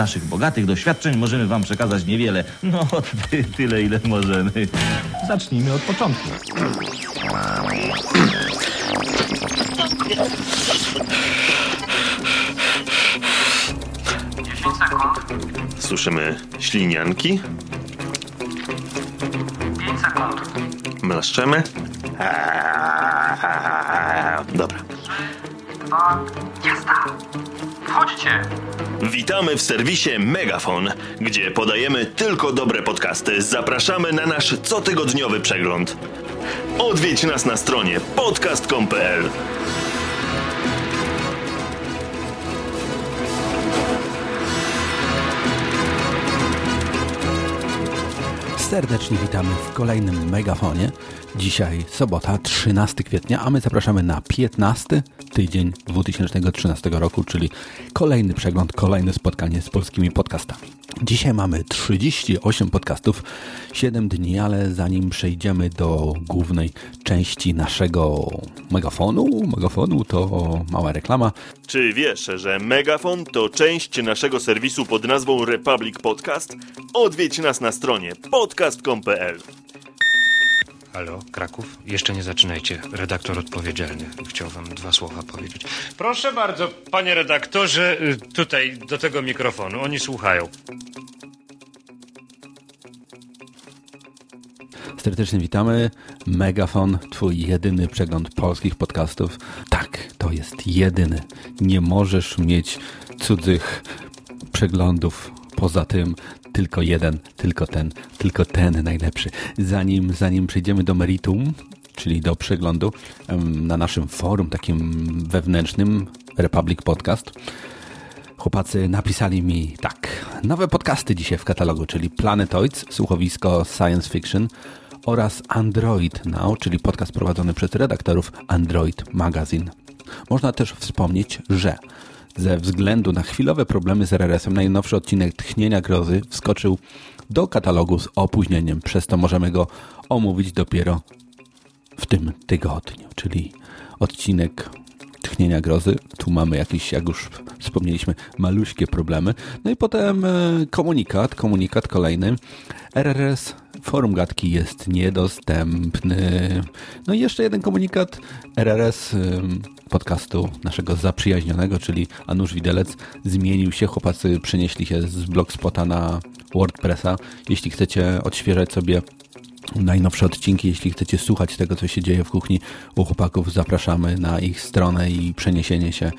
naszych bogatych doświadczeń możemy wam przekazać niewiele. No, ty, tyle, ile możemy. Zacznijmy od początku. Słyszymy ślinianki, 5 sekund. mlaszczemy. Dobra. Dwa. Jazda. Wchodźcie. Witamy w serwisie Megafon, gdzie podajemy tylko dobre podcasty. Zapraszamy na nasz cotygodniowy przegląd. Odwiedź nas na stronie podcast.com.pl Serdecznie witamy w kolejnym megafonie. Dzisiaj sobota, 13 kwietnia, a my zapraszamy na 15 tydzień 2013 roku, czyli kolejny przegląd, kolejne spotkanie z polskimi podcastami. Dzisiaj mamy 38 podcastów, 7 dni, ale zanim przejdziemy do głównej części naszego megafonu, megafonu to mała reklama. Czy wiesz, że Megafon to część naszego serwisu pod nazwą Republic Podcast? Odwiedź nas na stronie podcast.com.pl Halo, Kraków? Jeszcze nie zaczynajcie. Redaktor odpowiedzialny chciał wam dwa słowa powiedzieć. Proszę bardzo, panie redaktorze, y, tutaj do tego mikrofonu. Oni słuchają. Serdecznie witamy. Megafon, twój jedyny przegląd polskich podcastów. Tak, to jest jedyny. Nie możesz mieć cudzych przeglądów poza tym. Tylko jeden, tylko ten, tylko ten najlepszy. Zanim, zanim przejdziemy do meritum, czyli do przeglądu na naszym forum takim wewnętrznym Republic Podcast, Chłopacy napisali mi tak. Nowe podcasty dzisiaj w katalogu, czyli Planetoids, słuchowisko science fiction oraz Android Now, czyli podcast prowadzony przez redaktorów Android Magazine. Można też wspomnieć, że ze względu na chwilowe problemy z RRS-em najnowszy odcinek Tchnienia Grozy wskoczył do katalogu z opóźnieniem, przez to możemy go omówić dopiero w tym tygodniu, czyli odcinek tchnienia grozy. Tu mamy jakieś, jak już wspomnieliśmy, maluśkie problemy. No i potem e, komunikat, komunikat kolejny. RRS Forum Gadki jest niedostępny. No i jeszcze jeden komunikat. RRS ym, podcastu naszego zaprzyjaźnionego, czyli Anusz Widelec, zmienił się. Chłopacy przenieśli się z Blogspota na WordPressa. Jeśli chcecie odświeżać sobie najnowsze odcinki. Jeśli chcecie słuchać tego, co się dzieje w kuchni u chłopaków, zapraszamy na ich stronę i przeniesienie się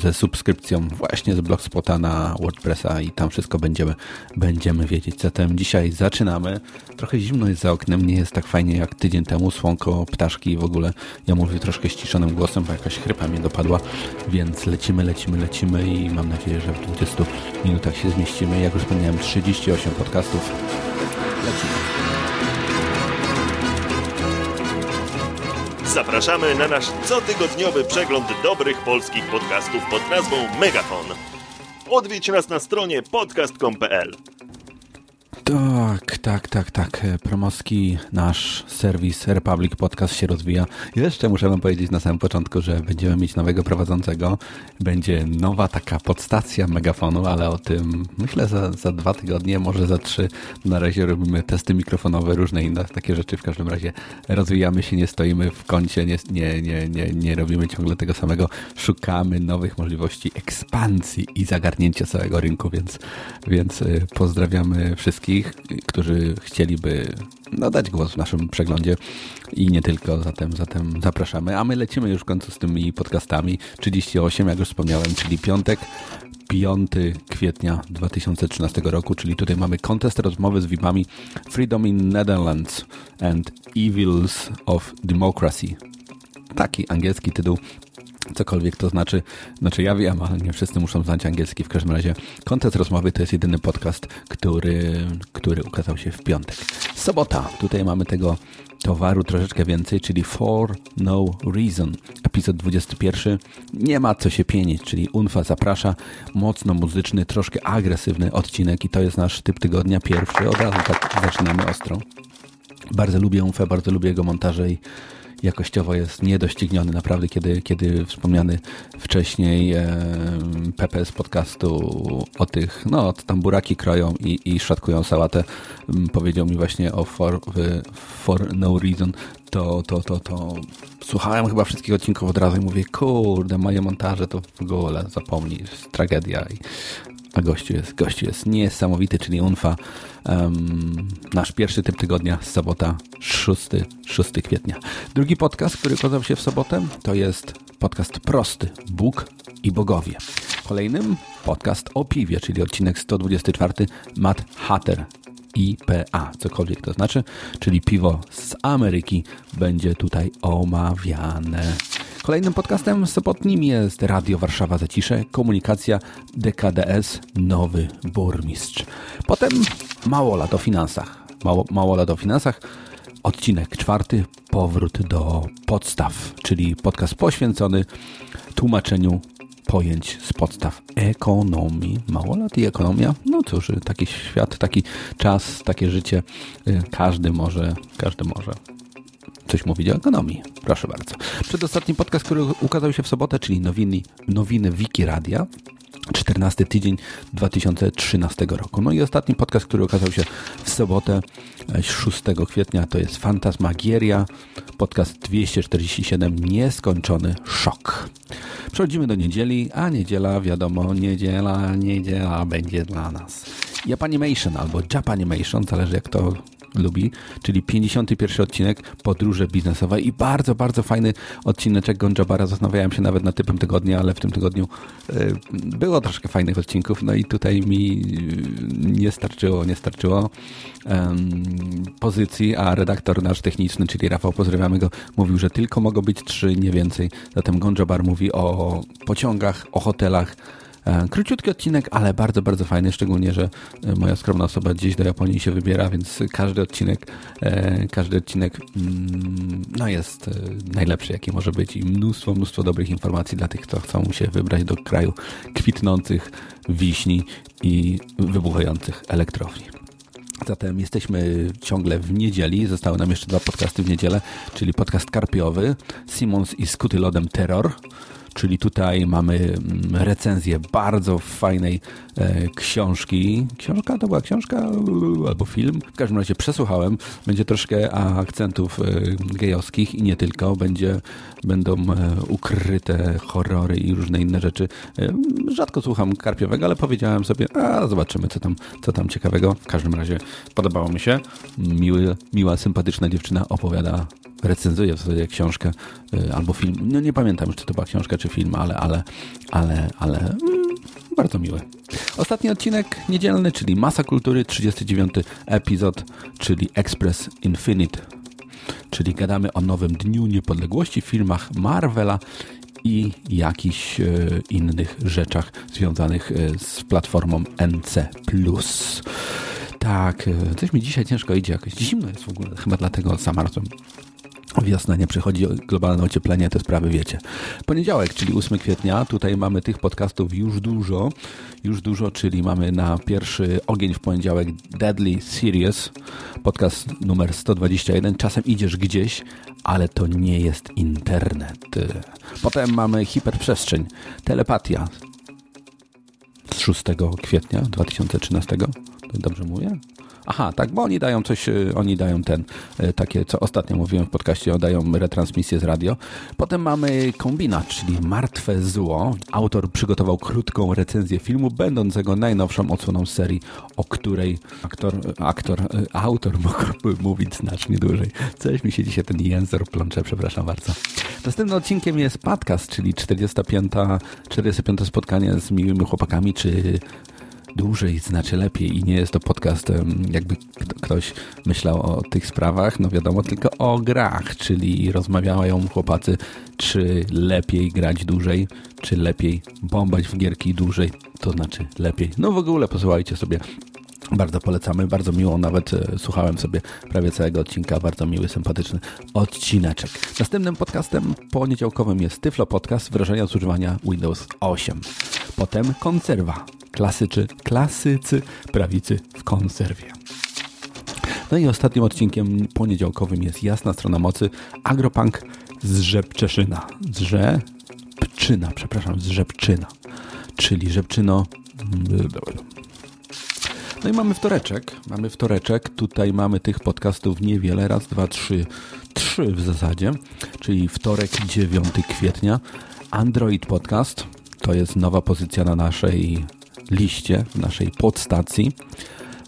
ze subskrypcją właśnie z Blogspota na WordPressa i tam wszystko będziemy, będziemy wiedzieć. Zatem dzisiaj zaczynamy. Trochę zimno jest za oknem, nie jest tak fajnie jak tydzień temu. Słonko, ptaszki w ogóle. Ja mówię troszkę ściszonym głosem, bo jakaś chrypa mnie dopadła, więc lecimy, lecimy, lecimy i mam nadzieję, że w 20 minutach się zmieścimy. Jak już wspomniałem, 38 podcastów. Lecimy. Zapraszamy na nasz cotygodniowy przegląd dobrych polskich podcastów pod nazwą Megafon. Odwiedź nas na stronie podcast.com.pl Tak, tak, tak, tak. Promoski, nasz serwis Republic Podcast się rozwija. Jeszcze muszę wam powiedzieć na samym początku, że będziemy mieć nowego prowadzącego. Będzie nowa taka podstacja megafonu, ale o tym myślę za, za dwa tygodnie, może za trzy. Na razie robimy testy mikrofonowe, różne inne takie rzeczy. W każdym razie rozwijamy się, nie stoimy w kącie, nie, nie, nie, nie, nie robimy ciągle tego samego. Szukamy nowych możliwości ekspansji i zagarnięcia całego rynku, więc, więc y, pozdrawiamy wszystkich, którzy chcieliby no, dać głos w naszym przeglądzie i nie tylko, zatem, zatem zapraszamy. A my lecimy już w końcu z tymi podcastami. 38, jak już wspomniałem, czyli piątek, 5 kwietnia 2013 roku, czyli tutaj mamy kontest rozmowy z VIP-ami Freedom in Netherlands and Evils of Democracy. Taki angielski tytuł cokolwiek to znaczy. Znaczy ja wiem, ale nie wszyscy muszą znać angielski. W każdym razie Kontest Rozmowy to jest jedyny podcast, który, który ukazał się w piątek. Sobota. Tutaj mamy tego towaru troszeczkę więcej, czyli For No Reason. Epizod 21. Nie ma co się pienić, czyli Unfa zaprasza. Mocno muzyczny, troszkę agresywny odcinek i to jest nasz typ tygodnia pierwszy. Od razu tak zaczynamy ostro. Bardzo lubię Unfę, bardzo lubię jego montaże i jakościowo jest niedościgniony. Naprawdę, kiedy, kiedy wspomniany wcześniej e, Pepe z podcastu o tych, no, tam buraki kroją i, i szatkują sałatę, powiedział mi właśnie o for, for No Reason, to, to, to, to słuchałem chyba wszystkich odcinków od razu i mówię, kurde, moje montaże to w ogóle zapomnij, tragedia. I, a gościu jest, gościu jest niesamowity, czyli Unfa. Um, nasz pierwszy typ tygodnia, sobota, 6, 6 kwietnia. Drugi podcast, który ukazał się w sobotę, to jest podcast prosty, Bóg i Bogowie. Kolejnym podcast o piwie, czyli odcinek 124, Matt Hatter, IPA, cokolwiek to znaczy, czyli piwo z Ameryki będzie tutaj omawiane. Kolejnym podcastem sobotnim jest Radio Warszawa Zacisze, komunikacja DKDS, nowy burmistrz. Potem mało lat o finansach. Mało, mało lat o finansach. Odcinek czwarty, powrót do podstaw, czyli podcast poświęcony tłumaczeniu pojęć z podstaw ekonomii. Mało lat i ekonomia. No cóż, taki świat, taki czas, takie życie. Każdy może, każdy może coś mówić o ekonomii. Proszę bardzo. Przedostatni podcast, który ukazał się w sobotę, czyli nowiny, nowiny Wiki Radia. 14 tydzień 2013 roku. No i ostatni podcast, który okazał się w sobotę 6 kwietnia to jest Fantasmagieria, podcast 247 Nieskończony Szok. Przechodzimy do niedzieli, a niedziela, wiadomo, niedziela, niedziela będzie dla nas. Japanimation albo Japanimation, zależy jak to lubi, czyli 51 odcinek Podróże biznesowe i bardzo, bardzo fajny odcineczek Gonjabara. Zastanawiałem się nawet na typem tygodnia, ale w tym tygodniu y, było troszkę fajnych odcinków, no i tutaj mi nie starczyło, nie starczyło pozycji, a redaktor nasz techniczny, czyli Rafał, pozdrawiamy go, mówił, że tylko mogą być trzy, nie więcej. Zatem Gonjabar mówi o pociągach, o hotelach, króciutki odcinek, ale bardzo, bardzo fajny, szczególnie, że e, moja skromna osoba gdzieś do Japonii się wybiera, więc każdy odcinek, e, każdy odcinek mm, no jest najlepszy, jaki może być i mnóstwo, mnóstwo dobrych informacji dla tych, kto chcą się wybrać do kraju kwitnących wiśni i wybuchających elektrowni. Zatem jesteśmy ciągle w niedzieli. Zostały nam jeszcze dwa podcasty w niedzielę, czyli podcast karpiowy Simons i Skutylodem Terror czyli tutaj mamy mm, recenzję bardzo fajnej e, książki. Książka to była książka albo film. W każdym razie przesłuchałem. Będzie troszkę akcentów e, gejowskich i nie tylko. Będzie, będą e, ukryte horrory i różne inne rzeczy. Rzadko słucham Karpiowego, ale powiedziałem sobie, a zobaczymy co tam, co tam ciekawego. W każdym razie podobało mi się. Miły, miła, sympatyczna dziewczyna opowiada recenzuje w zasadzie książkę y, albo film. No nie pamiętam już, czy to była książka, czy film, ale, ale, ale, ale mm, bardzo miły. Ostatni odcinek niedzielny, czyli Masa Kultury, 39 epizod, czyli Express Infinite, czyli gadamy o nowym Dniu Niepodległości, filmach Marvela i jakichś y, innych rzeczach związanych y, z platformą NC+. Tak, coś mi dzisiaj ciężko idzie, jakoś zimno jest w ogóle, chyba dlatego zamarzłem. Wiosna nie przychodzi, globalne ocieplenie, te sprawy wiecie. Poniedziałek, czyli 8 kwietnia, tutaj mamy tych podcastów już dużo, już dużo, czyli mamy na pierwszy ogień w poniedziałek Deadly Serious, podcast numer 121. Czasem idziesz gdzieś, ale to nie jest internet. Potem mamy hiperprzestrzeń, telepatia z 6 kwietnia 2013. Dobrze mówię? Aha, tak, bo oni dają coś, y, oni dają ten, y, takie, co ostatnio mówiłem w podcaście, dają retransmisję z radio. Potem mamy kombinat, czyli Martwe Zło. Autor przygotował krótką recenzję filmu, będącego najnowszą odsłoną serii, o której aktor, aktor, y, autor mógłby mówić znacznie dłużej. Coś mi się dzisiaj ten język plącze, przepraszam bardzo. Następnym odcinkiem jest podcast, czyli 45, 45 spotkanie z miłymi chłopakami, czy dłużej znaczy lepiej i nie jest to podcast, jakby ktoś myślał o tych sprawach, no wiadomo, tylko o grach, czyli rozmawiają chłopacy, czy lepiej grać dłużej, czy lepiej bombać w gierki dłużej, to znaczy lepiej. No w ogóle posłuchajcie sobie bardzo polecamy, bardzo miło, nawet e, słuchałem sobie prawie całego odcinka, bardzo miły, sympatyczny odcineczek. Następnym podcastem poniedziałkowym jest Tyflo Podcast, wrażenia z używania Windows 8. Potem konserwa, klasyczy, klasycy prawicy w konserwie. No i ostatnim odcinkiem poniedziałkowym jest Jasna Strona Mocy, Agropunk z Żebczeszyna. Z Rzepczyna, przepraszam, z Żebczyna. Czyli Żebczyno... No i mamy wtoreczek. Mamy wtoreczek. Tutaj mamy tych podcastów niewiele. Raz, dwa, trzy. Trzy w zasadzie. Czyli wtorek, 9 kwietnia. Android Podcast. To jest nowa pozycja na naszej liście, w naszej podstacji.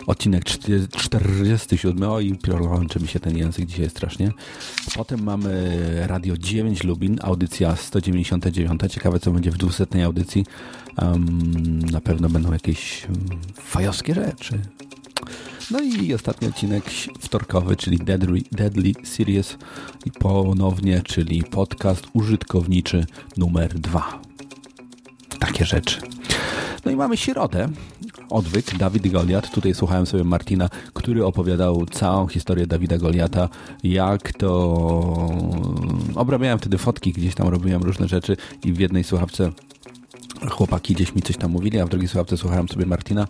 Odcinek 47. O i łączy mi się ten język dzisiaj strasznie. Potem mamy Radio 9 Lubin, audycja 199. Ciekawe, co będzie w 200 audycji. Um, na pewno będą jakieś fajowskie rzeczy. No i ostatni odcinek wtorkowy, czyli Deadly, Deadly Series i ponownie, czyli podcast użytkowniczy numer 2. Takie rzeczy. No i mamy środę, odwyk, Dawid Goliat. Tutaj słuchałem sobie Martina, który opowiadał całą historię Dawida Goliata, jak to... Obrabiałem wtedy fotki, gdzieś tam robiłem różne rzeczy i w jednej słuchawce chłopaki gdzieś mi coś tam mówili, a w drugiej słuchawce słuchałem sobie Martina.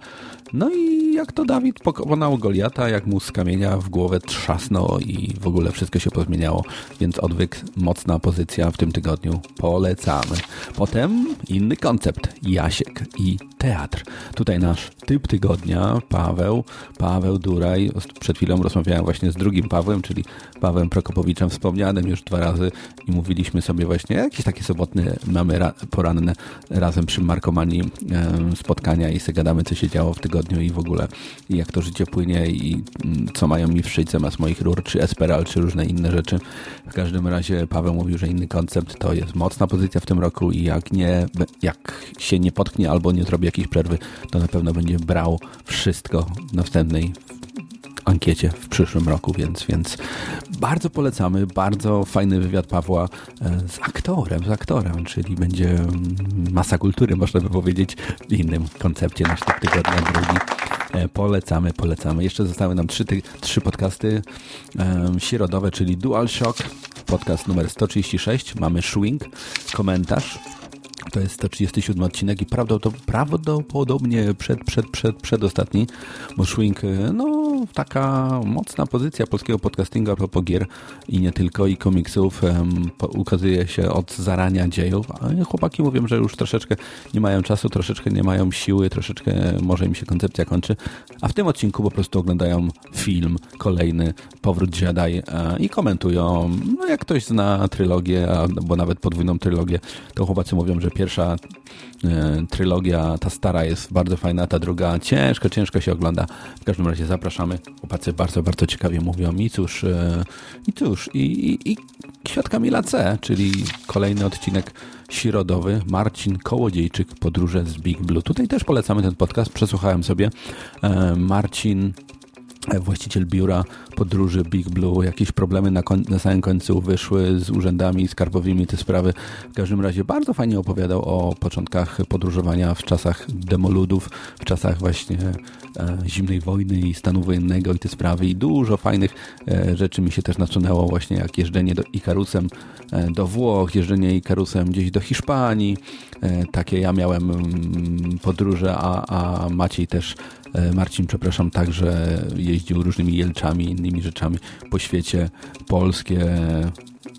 No i jak to Dawid pokonał Goliata, jak mu z kamienia w głowę trzasnął i w ogóle wszystko się pozmieniało. Więc odwyk, mocna pozycja w tym tygodniu. Polecamy. Potem inny koncept. Jasiek i teatr. Tutaj nasz typ tygodnia, Paweł, Paweł Duraj. Przed chwilą rozmawiałem właśnie z drugim Pawłem, czyli Pawłem Prokopowiczem, wspomnianym już dwa razy i mówiliśmy sobie właśnie jakieś takie sobotne, mamy ra poranne razem przy Markomanii e, spotkania i sobie gadamy, co się działo w tygodniu i w ogóle i jak to życie płynie i mm, co mają mi wszyć zamiast moich rur, czy Esperal, czy różne inne rzeczy. W każdym razie Paweł mówił, że inny koncept to jest mocna pozycja w tym roku i jak nie, jak się nie potknie albo nie zrobi jakiejś przerwy, to na pewno będzie brał wszystko w następnej ankiecie w przyszłym roku, więc, więc bardzo polecamy. Bardzo fajny wywiad Pawła e, z aktorem, z aktorem, czyli będzie mm, masa kultury, można by powiedzieć, w innym koncepcie nasz typ tygodnia drugi. E, polecamy, polecamy. Jeszcze zostały nam trzy, trzy podcasty um, środowe, czyli DualShock, podcast numer 136. Mamy Swing, komentarz to jest 137 odcinek i prawdopodobnie przed, przed, przed, przedostatni, bo Swing, no taka mocna pozycja polskiego podcastingu a propos gier i nie tylko, i komiksów um, ukazuje się od zarania dziejów, a chłopaki mówią, że już troszeczkę nie mają czasu, troszeczkę nie mają siły, troszeczkę może im się koncepcja kończy, a w tym odcinku po prostu oglądają film kolejny, Powrót Jedi e, i komentują, no jak ktoś zna trylogię, albo nawet podwójną trylogię, to chłopacy mówią, że pierwsza e, trylogia, ta stara jest bardzo fajna, ta druga ciężko, ciężko się ogląda. W każdym razie zapraszamy. Chłopacy bardzo, bardzo ciekawie mówią. I cóż, e, i cóż, i, i, i C, czyli kolejny odcinek środowy. Marcin Kołodziejczyk, Podróże z Big Blue. Tutaj też polecamy ten podcast. Przesłuchałem sobie. E, Marcin właściciel biura podróży Big Blue, jakieś problemy na, na samym końcu wyszły z urzędami skarbowymi, te sprawy. W każdym razie bardzo fajnie opowiadał o początkach podróżowania w czasach demoludów, w czasach właśnie e, zimnej wojny i stanu wojennego i te sprawy i dużo fajnych e, rzeczy mi się też nasunęło właśnie jak jeżdżenie do Ikarusem e, do Włoch, jeżdżenie Ikarusem gdzieś do Hiszpanii. E, takie ja miałem mm, podróże, a, a Maciej też E, Marcin, przepraszam, także jeździł różnymi jelczami, innymi rzeczami po świecie. Polskie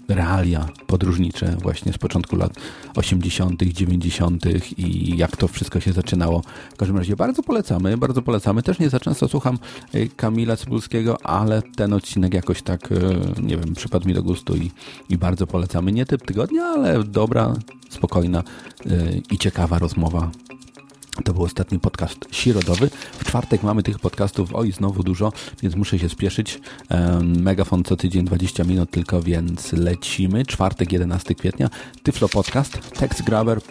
realia podróżnicze właśnie z początku lat 80., 90. i jak to wszystko się zaczynało. W każdym razie bardzo polecamy, bardzo polecamy. Też nie za często słucham e, Kamila Cybulskiego, ale ten odcinek jakoś tak, e, nie wiem, przypadł mi do gustu i, i bardzo polecamy. Nie typ tygodnia, ale dobra, spokojna i ciekawa rozmowa to był ostatni podcast środowy. W czwartek mamy tych podcastów, oj, znowu dużo, więc muszę się spieszyć. Megafon co tydzień 20 minut tylko, więc lecimy. Czwartek, 11 kwietnia. Tyflo Podcast, Text Grabber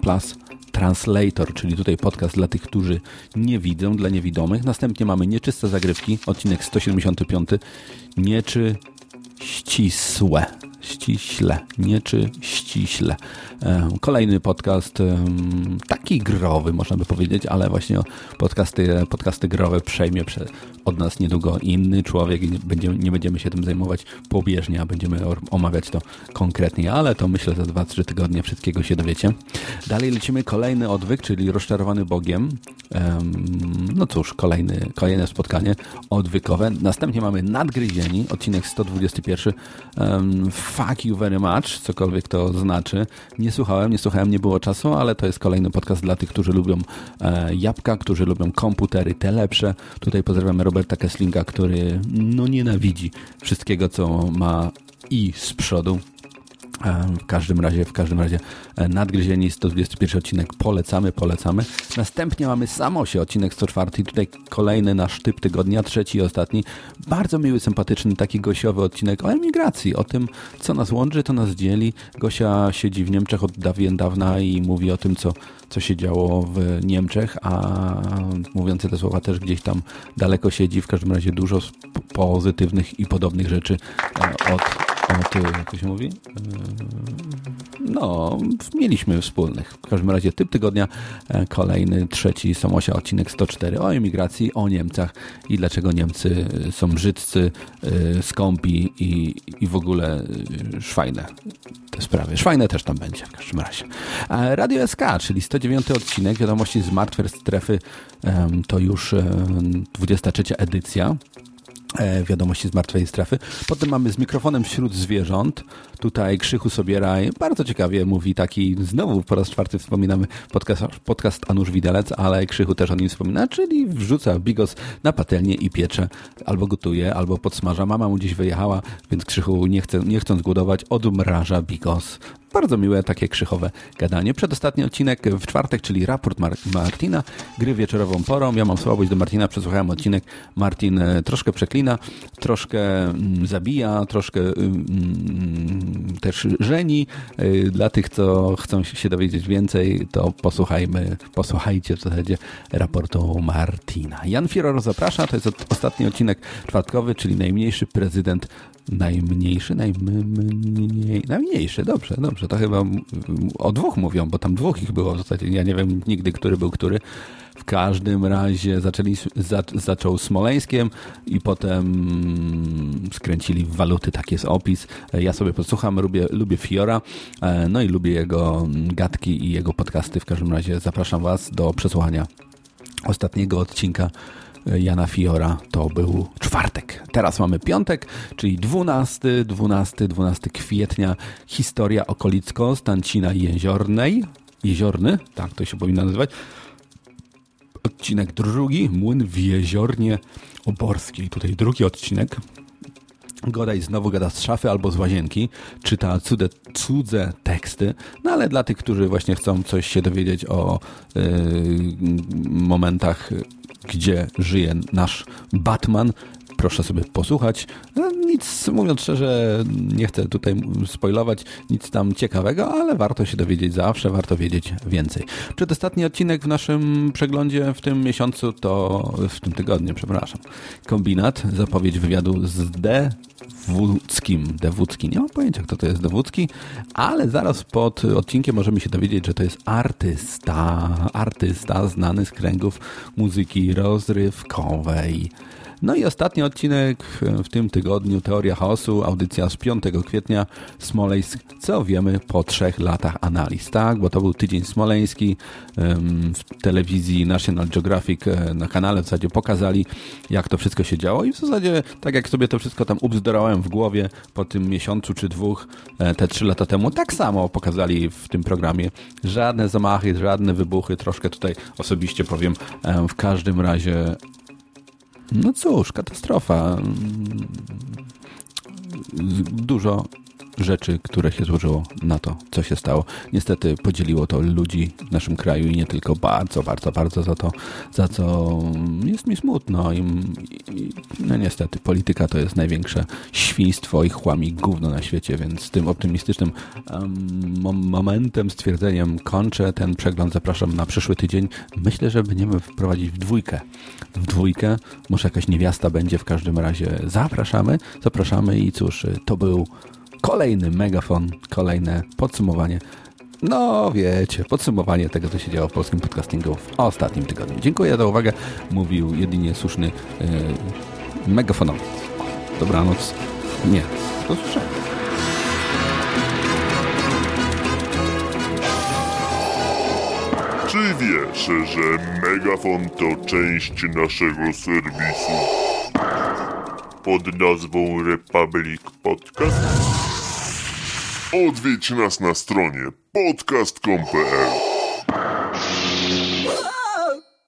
plus Translator, czyli tutaj podcast dla tych, którzy nie widzą, dla niewidomych. Następnie mamy Nieczyste Zagrywki, odcinek 175. Nieczy ścisłe ściśle, nie czy ściśle. E, kolejny podcast, taki growy, można by powiedzieć, ale właśnie podcasty, podcasty growe przejmie od nas niedługo inny człowiek i nie będziemy się tym zajmować pobieżnie, a będziemy omawiać to konkretnie, ale to myślę za 2-3 tygodnie wszystkiego się dowiecie. Dalej lecimy kolejny odwyk, czyli Rozczarowany Bogiem. No cóż, kolejny, kolejne spotkanie odwykowe. Następnie mamy Nadgryzieni, odcinek 121. Um, fuck you very much, cokolwiek to znaczy. Nie słuchałem, nie słuchałem, nie było czasu, ale to jest kolejny podcast dla tych, którzy lubią e, jabłka, którzy lubią komputery, te lepsze. Tutaj pozdrawiamy Roberta Kesslinga, który no nienawidzi wszystkiego, co ma i z przodu. W każdym razie, w każdym razie e, nadgryzieni 121 odcinek polecamy, polecamy. Następnie mamy Samosie, odcinek 104 i tutaj kolejny nasz typ tygodnia, trzeci i ostatni. Bardzo miły, sympatyczny, taki gosiowy odcinek o emigracji, o tym, co nas łączy, to nas dzieli. Gosia siedzi w Niemczech od dawien dawna i mówi o tym, co, co się działo w Niemczech, a mówiący te słowa też gdzieś tam daleko siedzi. W każdym razie dużo pozytywnych i podobnych rzeczy e, od od, jak to się mówi? No, mieliśmy wspólnych. W każdym razie typ tygodnia, e, kolejny, trzeci Samosia, odcinek 104 o emigracji, o Niemcach i dlaczego Niemcy są brzydcy, e, skąpi i, i w ogóle e, szwajne te sprawy. Szwajne też tam będzie w każdym razie. Radio SK, czyli 109 odcinek, wiadomości z martwej strefy, to już 23 edycja. E, wiadomości z martwej strefy. Potem mamy z mikrofonem wśród zwierząt. Tutaj Krzychu Sobieraj bardzo ciekawie mówi taki, znowu po raz czwarty wspominamy podcast, podcast Anusz Widelec, ale Krzychu też o nim wspomina, czyli wrzuca bigos na patelnię i piecze, albo gotuje, albo podsmaża. Mama mu gdzieś wyjechała, więc Krzychu nie, chce, nie chcąc głodować, odmraża bigos bardzo miłe, takie krzychowe gadanie. Przedostatni odcinek w czwartek, czyli raport Mar Martina, gry wieczorową porą. Ja mam słabość do Martina, przesłuchałem odcinek. Martin e, troszkę przeklina, troszkę mm, zabija, troszkę mm, mm, też żeni. E, dla tych, co chcą się dowiedzieć więcej, to posłuchajmy, posłuchajcie w zasadzie raportu Martina. Jan Firor zaprasza, to jest ostatni odcinek czwartkowy, czyli najmniejszy prezydent najmniejszy, najmniej, najmniejszy, dobrze, dobrze, to chyba o dwóch mówią, bo tam dwóch ich było w zasadzie, ja nie wiem nigdy, który był który. W każdym razie zaczęli, za, zaczął Smoleńskiem i potem skręcili w waluty, taki jest opis. Ja sobie posłucham, lubię, lubię Fiora, e, no i lubię jego gadki i jego podcasty. W każdym razie zapraszam Was do przesłuchania ostatniego odcinka Jana Fiora to był czwartek. Teraz mamy piątek, czyli 12, 12, 12 kwietnia. Historia okolicko Stancina Jeziornej. Jeziorny, tak to się powinno nazywać. Odcinek drugi, Młyn w Jeziornie Oborskiej. Tutaj drugi odcinek. Godaj znowu gada z szafy albo z łazienki, czyta cudze, cudze teksty, no ale dla tych, którzy właśnie chcą coś się dowiedzieć o yy, momentach gdzie żyje nasz Batman. Proszę sobie posłuchać. No, nic, mówiąc szczerze, nie chcę tutaj spoilować, nic tam ciekawego, ale warto się dowiedzieć zawsze, warto wiedzieć więcej. Przedostatni odcinek w naszym przeglądzie w tym miesiącu to, w tym tygodniu, przepraszam, kombinat, zapowiedź wywiadu z D Dewódzkim. Dewódzki. Nie mam pojęcia, kto to jest Dewódzki, ale zaraz pod odcinkiem możemy się dowiedzieć, że to jest artysta. Artysta znany z kręgów muzyki rozrywkowej. No i ostatni odcinek w tym tygodniu Teoria Chaosu, audycja z 5 kwietnia Smoleńsk, co wiemy po trzech latach analiz, tak? Bo to był tydzień smoleński w telewizji National Geographic e, na kanale w zasadzie pokazali, jak to wszystko się działo i w zasadzie tak jak sobie to wszystko tam ubzdorałem w głowie po tym miesiącu czy dwóch e, te trzy lata temu, tak samo pokazali w tym programie. Żadne zamachy, żadne wybuchy, troszkę tutaj osobiście powiem, e, w każdym razie no cóż, katastrofa. Dużo rzeczy, które się złożyło na to, co się stało. Niestety podzieliło to ludzi w naszym kraju i nie tylko bardzo, bardzo, bardzo za to, za co jest mi smutno. I, i no niestety, polityka to jest największe świństwo i chłami gówno na świecie, więc tym optymistycznym um, momentem, stwierdzeniem kończę ten przegląd. Zapraszam na przyszły tydzień. Myślę, że będziemy wprowadzić w dwójkę. W dwójkę. Może jakaś niewiasta będzie w każdym razie. Zapraszamy, zapraszamy i cóż, to był kolejny megafon, kolejne podsumowanie. No wiecie, podsumowanie tego, co się działo w polskim podcastingu w ostatnim tygodniu. Dziękuję za uwagę. Mówił jedynie słuszny yy, megafonowiec. Dobranoc. Nie, to słyszałem. Czy wiesz, że Megafon to część naszego serwisu pod nazwą Republic Podcast? Odwiedź nas na stronie podcast.com.pl